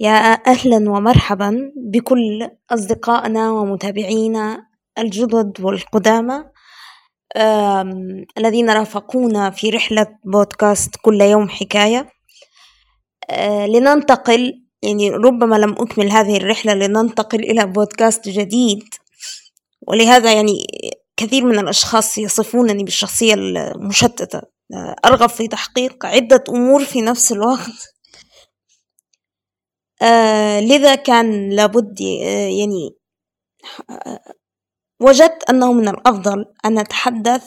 يا أهلا ومرحبا بكل أصدقائنا ومتابعينا الجدد والقدامى. الذين رافقونا في رحلة بودكاست كل يوم حكاية. أه، لننتقل يعني ربما لم أكمل هذه الرحلة لننتقل إلى بودكاست جديد. ولهذا يعني كثير من الأشخاص يصفونني بالشخصية المشتتة. أرغب في تحقيق عدة أمور في نفس الوقت. آه لذا كان لابد آه يعني آه وجدت أنه من الأفضل أن نتحدث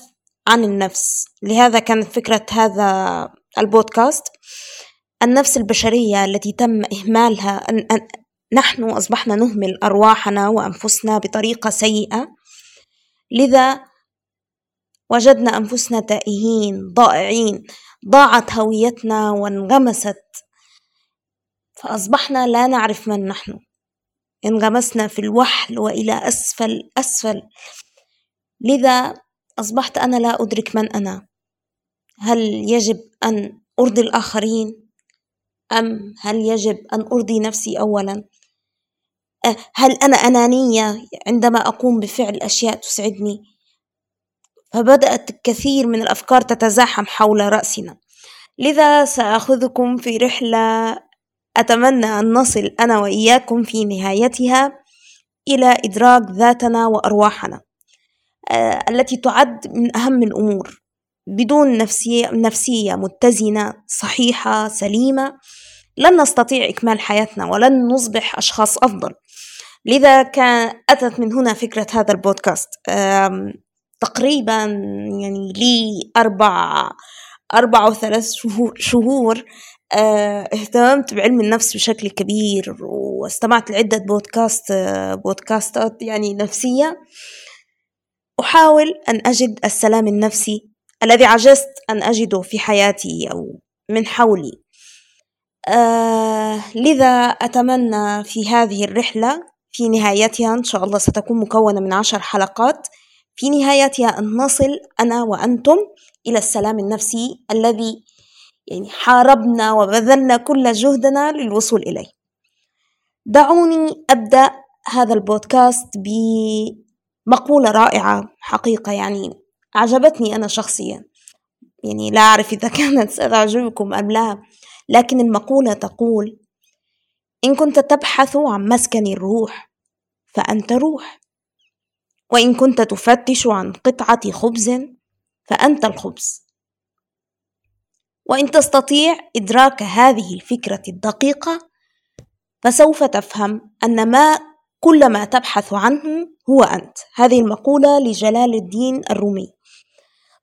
عن النفس. لهذا كانت فكرة هذا البودكاست. النفس البشرية التي تم إهمالها أن نحن أصبحنا نهمل أرواحنا وأنفسنا بطريقة سيئة. لذا وجدنا أنفسنا تائهين ضائعين ضاعت هويتنا وانغمست فأصبحنا لا نعرف من نحن. انغمسنا في الوحل وإلى أسفل أسفل. لذا أصبحت أنا لا أدرك من أنا. هل يجب أن أرضي الآخرين؟ أم هل يجب أن أرضي نفسي أولا؟ أه، هل أنا أنانية عندما أقوم بفعل أشياء تسعدني؟ فبدأت الكثير من الأفكار تتزاحم حول رأسنا. لذا سأخذكم في رحلة أتمنى أن نصل أنا وإياكم في نهايتها إلى إدراك ذاتنا وأرواحنا آه، التي تعد من أهم الأمور. بدون نفسية, نفسية متزنة صحيحة سليمة لن نستطيع إكمال حياتنا ولن نصبح أشخاص أفضل. لذا كان أتت من هنا فكرة هذا البودكاست. تقريبا يعني لي أربع أربع وثلاث شهور, اهتممت بعلم النفس بشكل كبير واستمعت لعدة بودكاست آه، بودكاستات يعني نفسية. أحاول أن أجد السلام النفسي الذي عجزت أن أجده في حياتي أو من حولي. آه لذا أتمنى في هذه الرحلة في نهايتها إن شاء الله ستكون مكونة من عشر حلقات. في نهايتها أن نصل أنا وأنتم إلى السلام النفسي الذي يعني حاربنا وبذلنا كل جهدنا للوصول إليه. دعوني أبدأ هذا البودكاست بمقولة رائعة حقيقة يعني أعجبتني أنا شخصيا. يعني لا أعرف إذا كانت ستعجبكم أم لا لكن المقولة تقول إن كنت تبحث عن مسكن الروح فأنت روح. وإن كنت تفتش عن قطعة خبز فأنت الخبز. وإن تستطيع إدراك هذه الفكرة الدقيقة فسوف تفهم أن ما كل ما تبحث عنه هو أنت. هذه المقولة لجلال الدين الرومي.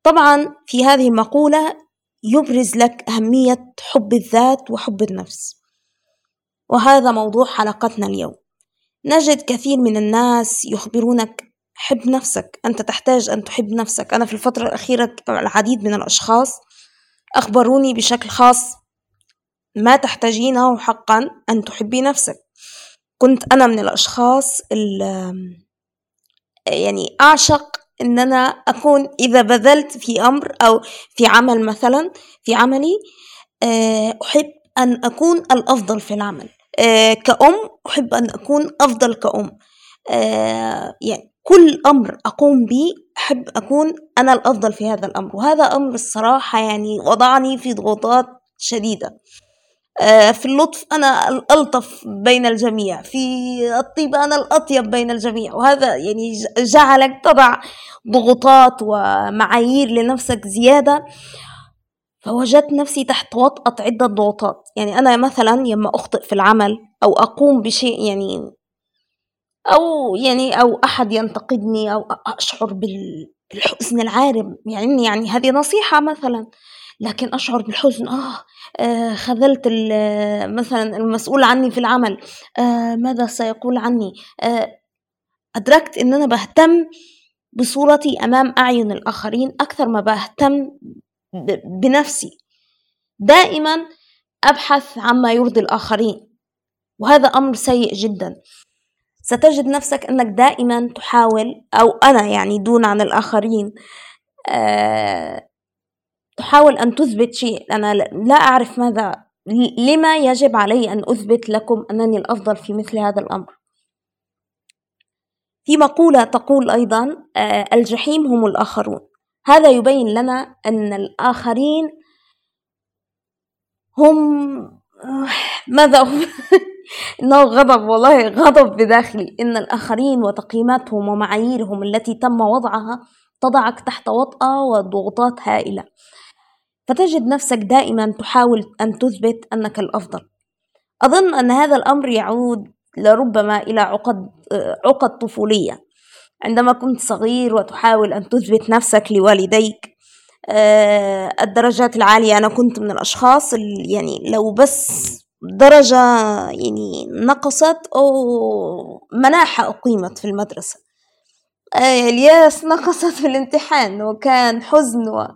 طبعا في هذه المقولة يبرز لك أهمية حب الذات وحب النفس. وهذا موضوع حلقتنا اليوم. نجد كثير من الناس يخبرونك حب نفسك. أنت تحتاج أن تحب نفسك. أنا في الفترة الأخيرة العديد من الأشخاص أخبروني بشكل خاص. ما تحتاجينه حقا أن تحبي نفسك. كنت أنا من الأشخاص يعني أعشق إن أنا أكون إذا بذلت في أمر أو في عمل مثلا في عملي آه، أحب أن أكون الأفضل في العمل. آه، كأم أحب أن أكون أفضل كأم. آه، يعني كل أمر أقوم به أحب أكون أنا الأفضل في هذا الأمر وهذا أمر الصراحة يعني وضعني في ضغوطات شديدة. آه، في اللطف أنا الألطف بين الجميع في الطيبة أنا الأطيب بين الجميع وهذا يعني جعلك تضع ضغوطات ومعايير لنفسك زيادة. فوجدت نفسي تحت وطأة عدة ضغوطات يعني أنا مثلا لما أخطئ في العمل أو أقوم بشيء يعني أو يعني أو أحد ينتقدني أو أشعر بالحزن العارم. يعني يعني هذه نصيحة مثلا لكن أشعر بالحزن. آه, آه خذلت مثلا المسؤول عني في العمل. آه ماذا سيقول عني؟ آه أدركت أن أنا بهتم بصورتي أمام أعين الآخرين أكثر ما بهتم بنفسي. دائما أبحث عما يرضي الآخرين وهذا أمر سيء جدا. ستجد نفسك أنك دائما تحاول أو أنا يعني دون عن الآخرين أه تحاول أن تثبت شيء. أنا لا أعرف ماذا لما يجب علي أن أثبت لكم أنني الأفضل في مثل هذا الأمر. في مقولة تقول أيضا آه، الجحيم هم الآخرون. هذا يبين لنا أن الآخرين هم آه، ماذا إنه غضب والله غضب بداخلي إن الآخرين وتقييماتهم ومعاييرهم التي تم وضعها تضعك تحت وطأة وضغوطات هائلة. فتجد نفسك دائما تحاول أن تثبت أنك الأفضل. أظن أن هذا الأمر يعود لربما إلى عقد عقد طفولية. عندما كنت صغير وتحاول أن تثبت نفسك لوالديك آه، الدرجات العالية أنا كنت من الأشخاص اللي يعني لو بس درجة يعني نقصت أو مناحة أقيمت في المدرسة. آه، الياس نقصت في الامتحان وكان حزن و...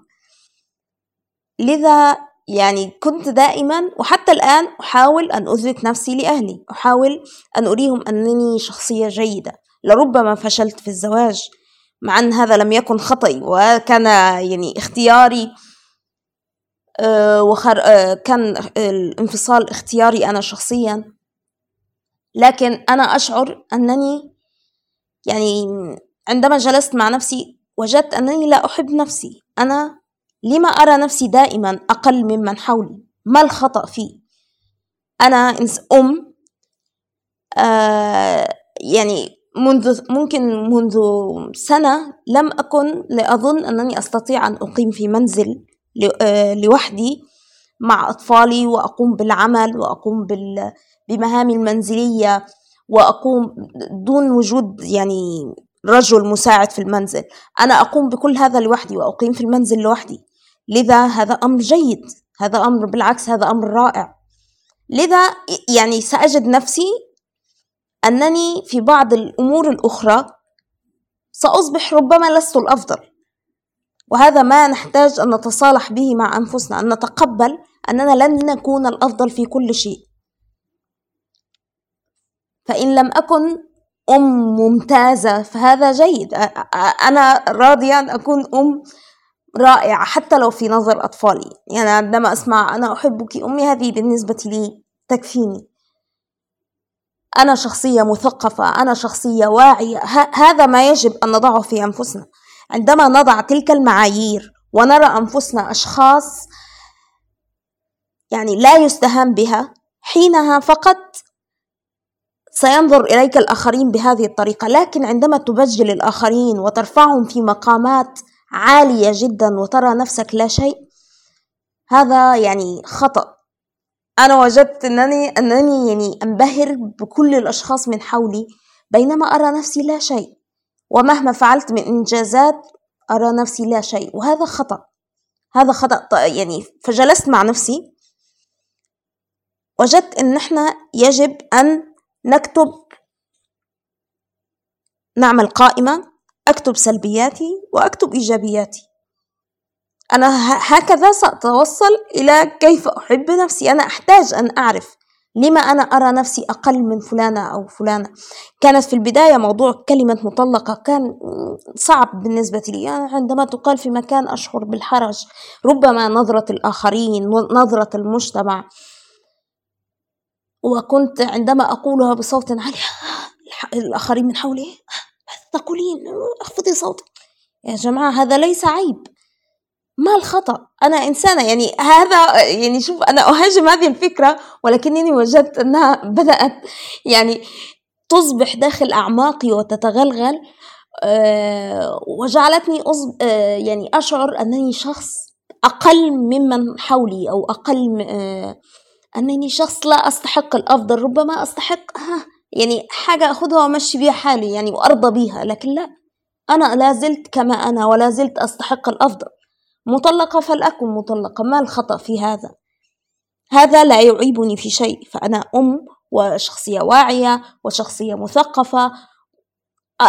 لذا يعني كنت دائما وحتى الآن أحاول أن أثبت نفسي لأهلي أحاول أن أريهم أنني شخصية جيدة. لربما فشلت في الزواج مع أن هذا لم يكن خطأي وكان يعني اختياري وخر... آه، كان الانفصال اختياري أنا شخصيا. لكن أنا أشعر أنني يعني عندما جلست مع نفسي وجدت أنني لا أحب نفسي. أنا لما أرى نفسي دائما أقل ممن حولي؟ ما الخطأ فيه أنا أم آه يعني منذ ممكن منذ سنة لم أكن لأظن أنني أستطيع أن أقيم في منزل آه، لوحدي مع أطفالي وأقوم بالعمل وأقوم بمهامي المنزلية وأقوم دون وجود يعني رجل مساعد في المنزل. أنا أقوم بكل هذا لوحدي وأقيم في المنزل لوحدي. لذا هذا أمر جيد هذا أمر بالعكس هذا أمر رائع. لذا يعني سأجد نفسي أنني في بعض الأمور الأخرى سأصبح ربما لست الأفضل. وهذا ما نحتاج أن نتصالح به مع أنفسنا أن نتقبل أننا لن نكون الأفضل في كل شيء. فإن لم أكن أم ممتازة فهذا جيد. أنا راضية أن أكون أم رائعة حتى لو في نظر أطفالي. يعني عندما أسمع أنا أحبك أمي هذه بالنسبة لي تكفيني. أنا شخصية مثقفة أنا شخصية واعية. هذا ما يجب أن نضعه في أنفسنا. عندما نضع تلك المعايير ونرى أنفسنا أشخاص يعني لا يستهان بها حينها فقط سينظر إليك الآخرين بهذه الطريقة. لكن عندما تبجل الآخرين وترفعهم في مقامات عالية جدا وترى نفسك لا شيء هذا يعني خطأ. أنا وجدت أنني أنني يعني أنبهر بكل الأشخاص من حولي بينما أرى نفسي لا شيء. ومهما فعلت من إنجازات أرى نفسي لا شيء. وهذا خطأ. هذا خطأ يعني فجلست مع نفسي. وجدت أن إحنا يجب أن نكتب نعمل قائمة أكتب سلبياتي وأكتب إيجابياتي. أنا هكذا سأتوصل إلى كيف أحب نفسي. أنا أحتاج أن أعرف لما أنا أرى نفسي أقل من فلانة أو فلانة؟ كانت في البداية موضوع كلمة مطلقة كان صعب بالنسبة لي. يعني عندما تقال في مكان أشعر بالحرج ربما نظرة الآخرين نظرة المجتمع. وكنت عندما أقولها بصوت عالي الآخرين من حولي تقولين؟ أخفضي صوتك. يا جماعة هذا ليس عيب. ما الخطأ؟ أنا إنسانة يعني هذا يعني شوف أنا أهاجم هذه الفكرة ولكنني وجدت أنها بدأت يعني تصبح داخل أعماقي وتتغلغل. أه وجعلتني أصب أه يعني أشعر أنني شخص أقل ممن حولي أو أقل أه أنني شخص لا أستحق الأفضل ربما أستحق يعني حاجة أخذها وأمشي بيها حالي يعني وأرضى بيها لكن لا أنا لا زلت كما أنا ولا زلت أستحق الأفضل. مطلقة فلأكن مطلقة ما الخطأ في هذا؟ هذا لا يعيبني في شيء فأنا أم وشخصية واعية وشخصية مثقفة.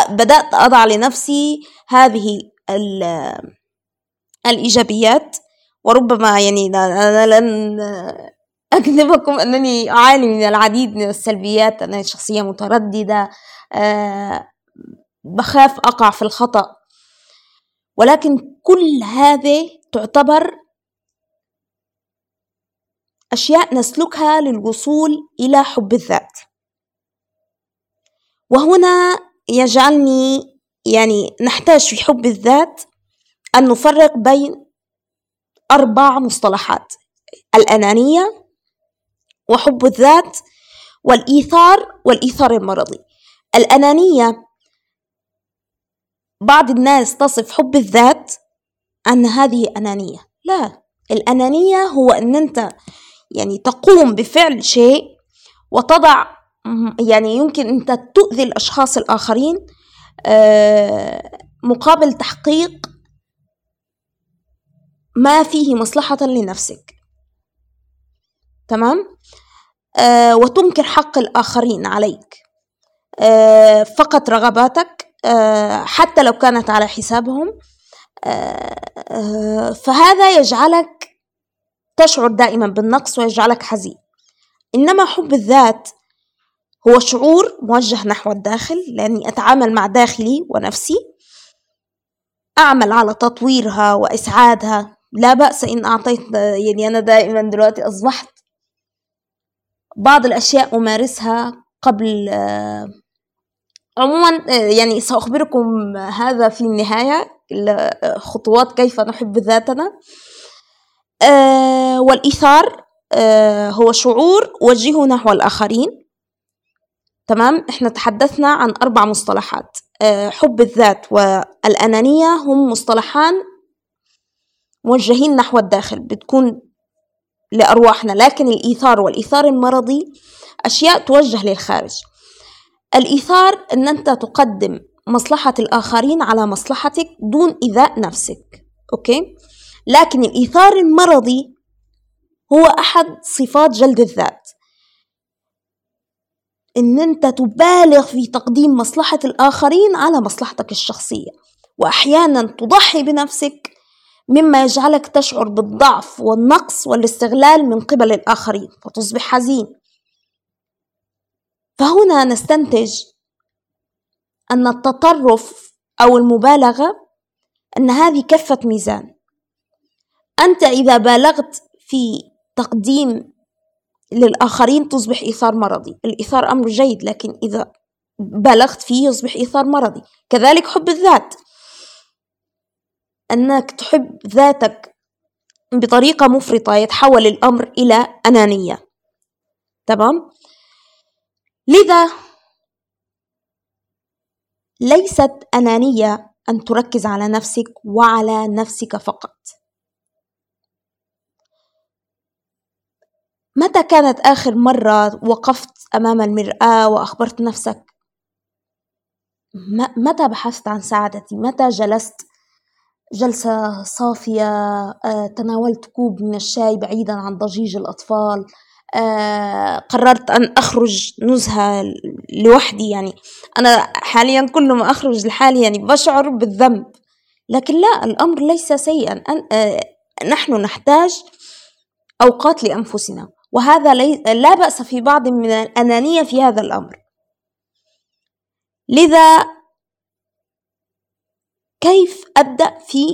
بدأت أضع لنفسي هذه الإيجابيات وربما يعني أنا لن أكذبكم أنني أعاني من العديد من السلبيات أنا شخصية مترددة أه بخاف أقع في الخطأ. ولكن كل هذه تعتبر أشياء نسلكها للوصول إلى حب الذات. وهنا يجعلني يعني نحتاج في حب الذات أن نفرق بين أربع مصطلحات الأنانية وحب الذات والإيثار والإيثار المرضي. الأنانية بعض الناس تصف حب الذات أن هذه أنانية. لا الأنانية هو أن أنت يعني تقوم بفعل شيء وتضع يعني يمكن أنت تؤذي الأشخاص الآخرين آه، مقابل تحقيق ما فيه مصلحة لنفسك. تمام؟ آه وتنكر حق الآخرين عليك. آه فقط رغباتك حتى لو كانت على حسابهم. آه آه فهذا يجعلك تشعر دائما بالنقص ويجعلك حزين. إنما حب الذات هو شعور موجه نحو الداخل لأني أتعامل مع داخلي ونفسي. أعمل على تطويرها وإسعادها. لا بأس إن أعطيت يعني أنا دائما دلوقتي أصبحت بعض الأشياء أمارسها قبل عموما يعني سأخبركم هذا في النهاية خطوات كيف نحب ذاتنا. والإيثار هو شعور وجهه نحو الآخرين. تمام؟ إحنا تحدثنا عن أربع مصطلحات. حب الذات والأنانية هم مصطلحان موجهين نحو الداخل بتكون لأرواحنا. لكن الإيثار والإيثار المرضي أشياء توجه للخارج. الإيثار أن أنت تقدم مصلحة الآخرين على مصلحتك دون إيذاء نفسك أوكي؟ لكن الإيثار المرضي هو أحد صفات جلد الذات. إن أنت تبالغ في تقديم مصلحة الآخرين على مصلحتك الشخصية وأحيانا تضحي بنفسك مما يجعلك تشعر بالضعف والنقص والاستغلال من قبل الآخرين فتصبح حزين. فهنا نستنتج أن التطرف أو المبالغة أن هذه كفة ميزان. أنت إذا بالغت في تقديم للآخرين تصبح إيثار مرضي. الإيثار أمر جيد لكن إذا بالغت فيه يصبح إيثار مرضي. كذلك حب الذات. أنك تحب ذاتك بطريقة مفرطة يتحول الأمر إلى أنانية. تمام؟ لذا ليست أنانية أن تركز على نفسك وعلى نفسك فقط. متى كانت آخر مرة وقفت أمام المرآة وأخبرت نفسك؟ متى بحثت عن سعادتي؟ متى جلست جلسة صافية آه، تناولت كوب من الشاي بعيدا عن ضجيج الأطفال؟ قررت أن أخرج نزهة لوحدي يعني أنا حاليا كل ما أخرج لحالي يعني بشعر بالذنب. لكن لا الأمر ليس سيئا. آه، نحن نحتاج أوقات لأنفسنا وهذا لا بأس في بعض من الأنانية في هذا الأمر. لذا كيف أبدأ في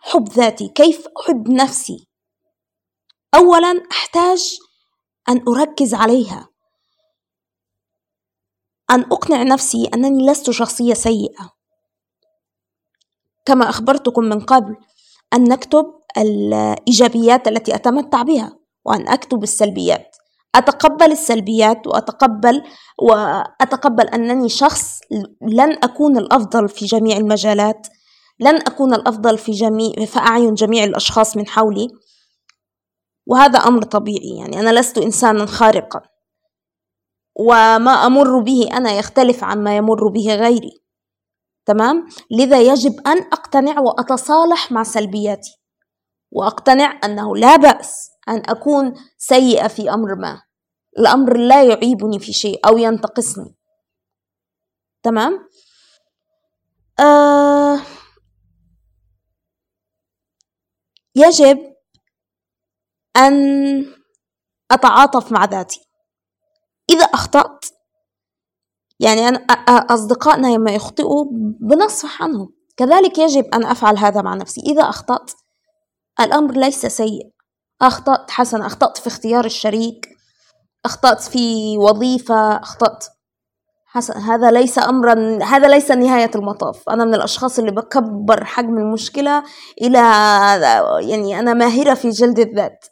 حب ذاتي؟ كيف أحب نفسي؟ أولا أحتاج أن أركز عليها. أن أقنع نفسي أنني لست شخصية سيئة. كما أخبرتكم من قبل أن نكتب الإيجابيات التي أتمتع بها وأن أكتب السلبيات. أتقبل السلبيات وأتقبل وأتقبل أنني شخص لن أكون الأفضل في جميع المجالات لن أكون الأفضل في جميع في أعين جميع الأشخاص من حولي. وهذا أمر طبيعي يعني أنا لست إنسانا خارقا. وما أمر به أنا يختلف عما يمر به غيري. تمام؟ لذا يجب أن أقتنع وأتصالح مع سلبياتي. وأقتنع أنه لا بأس أن أكون سيئة في أمر ما. الأمر لا يعيبني في شيء أو ينتقصني. تمام؟ آه يجب أن أتعاطف مع ذاتي. إذا أخطأت يعني أنا أصدقائنا لما يخطئوا بنصفح عنهم. كذلك يجب أن أفعل هذا مع نفسي. إذا أخطأت الأمر ليس سيء. أخطأت حسنا. أخطأت في اختيار الشريك. أخطأت في وظيفة. أخطأت حسن هذا ليس أمرا هذا ليس نهاية المطاف. أنا من الأشخاص اللي بكبر حجم المشكلة إلى يعني أنا ماهرة في جلد الذات.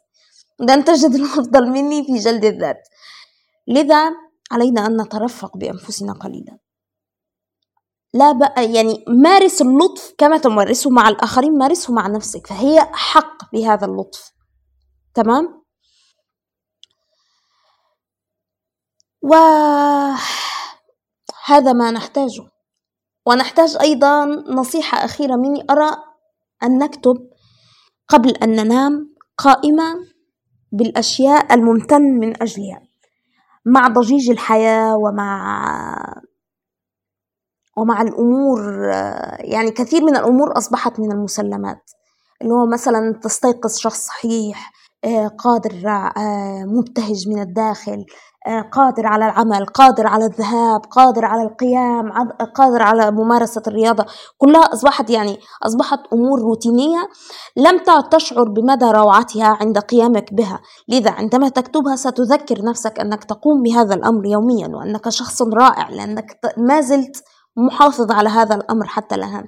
لن تجد الأفضل مني في جلد الذات. لذا علينا أن نترفق بأنفسنا قليلا. لا بقى يعني مارس اللطف كما تمارسه مع الآخرين مارسه مع نفسك. فهي حق بهذا اللطف. تمام؟ وهذا ما نحتاجه. ونحتاج أيضا نصيحة أخيرة مني. أرى أن نكتب قبل أن ننام قائمة بالأشياء الممتن من أجلها مع ضجيج الحياة ومع ومع الأمور يعني كثير من الأمور أصبحت من المسلمات اللي هو مثلا تستيقظ شخص صحيح قادر آه، مبتهج من الداخل آه، قادر على العمل قادر على الذهاب قادر على القيام قادر على ممارسة الرياضة. كلها أصبحت يعني أصبحت أمور روتينية لم تعد تشعر بمدى روعتها عند قيامك بها. لذا عندما تكتبها ستذكر نفسك أنك تقوم بهذا الأمر يوميا وأنك شخص رائع لأنك ما زلت محافظ على هذا الأمر حتى الآن.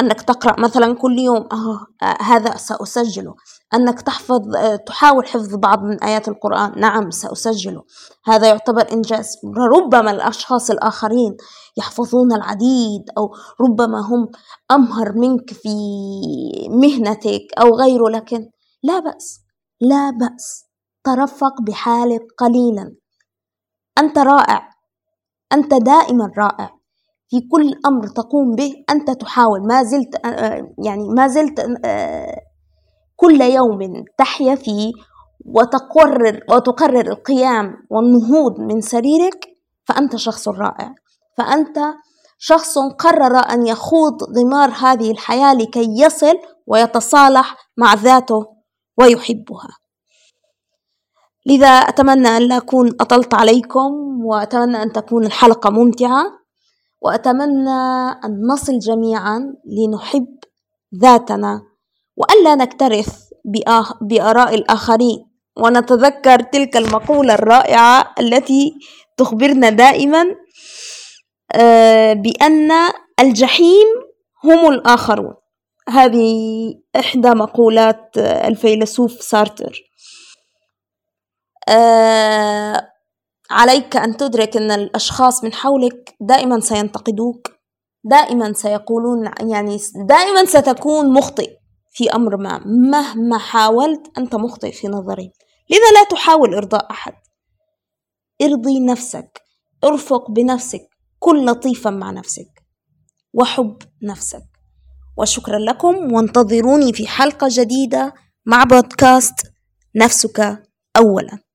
أنك تقرأ مثلا كل يوم آه هذا سأسجله. أنك تحفظ آه تحاول حفظ بعض من آيات القرآن. نعم سأسجله. هذا يعتبر إنجاز. ربما الأشخاص الآخرين يحفظون العديد أو ربما هم أمهر منك في مهنتك أو غيره لكن لا بأس لا بأس. ترفق بحالك قليلا. أنت رائع. أنت دائما رائع. في كل أمر تقوم به أنت تحاول. ما زلت يعني ما زلت كل يوم تحيا فيه وتقرر وتقرر القيام والنهوض من سريرك فأنت شخص رائع. فأنت شخص قرر أن يخوض غمار هذه الحياة لكي يصل ويتصالح مع ذاته ويحبها. لذا أتمنى أن لا أكون أطلت عليكم وأتمنى أن تكون الحلقة ممتعة وأتمنى أن نصل جميعا لنحب ذاتنا وألا نكترث بآراء الآخرين ونتذكر تلك المقولة الرائعة التي تخبرنا دائما آه، بأن الجحيم هم الآخرون. هذه إحدى مقولات الفيلسوف سارتر. آه، عليك أن تدرك أن الأشخاص من حولك دائما سينتقدوك دائما سيقولون يعني دائما ستكون مخطئ. في أمر ما مهما حاولت أنت مخطئ في نظري. لذا لا تحاول إرضاء أحد. إرضي نفسك. ارفق بنفسك. كن لطيفا مع نفسك. وحب نفسك. وشكرا لكم. وانتظروني في حلقة جديدة مع بودكاست نفسك أولاً.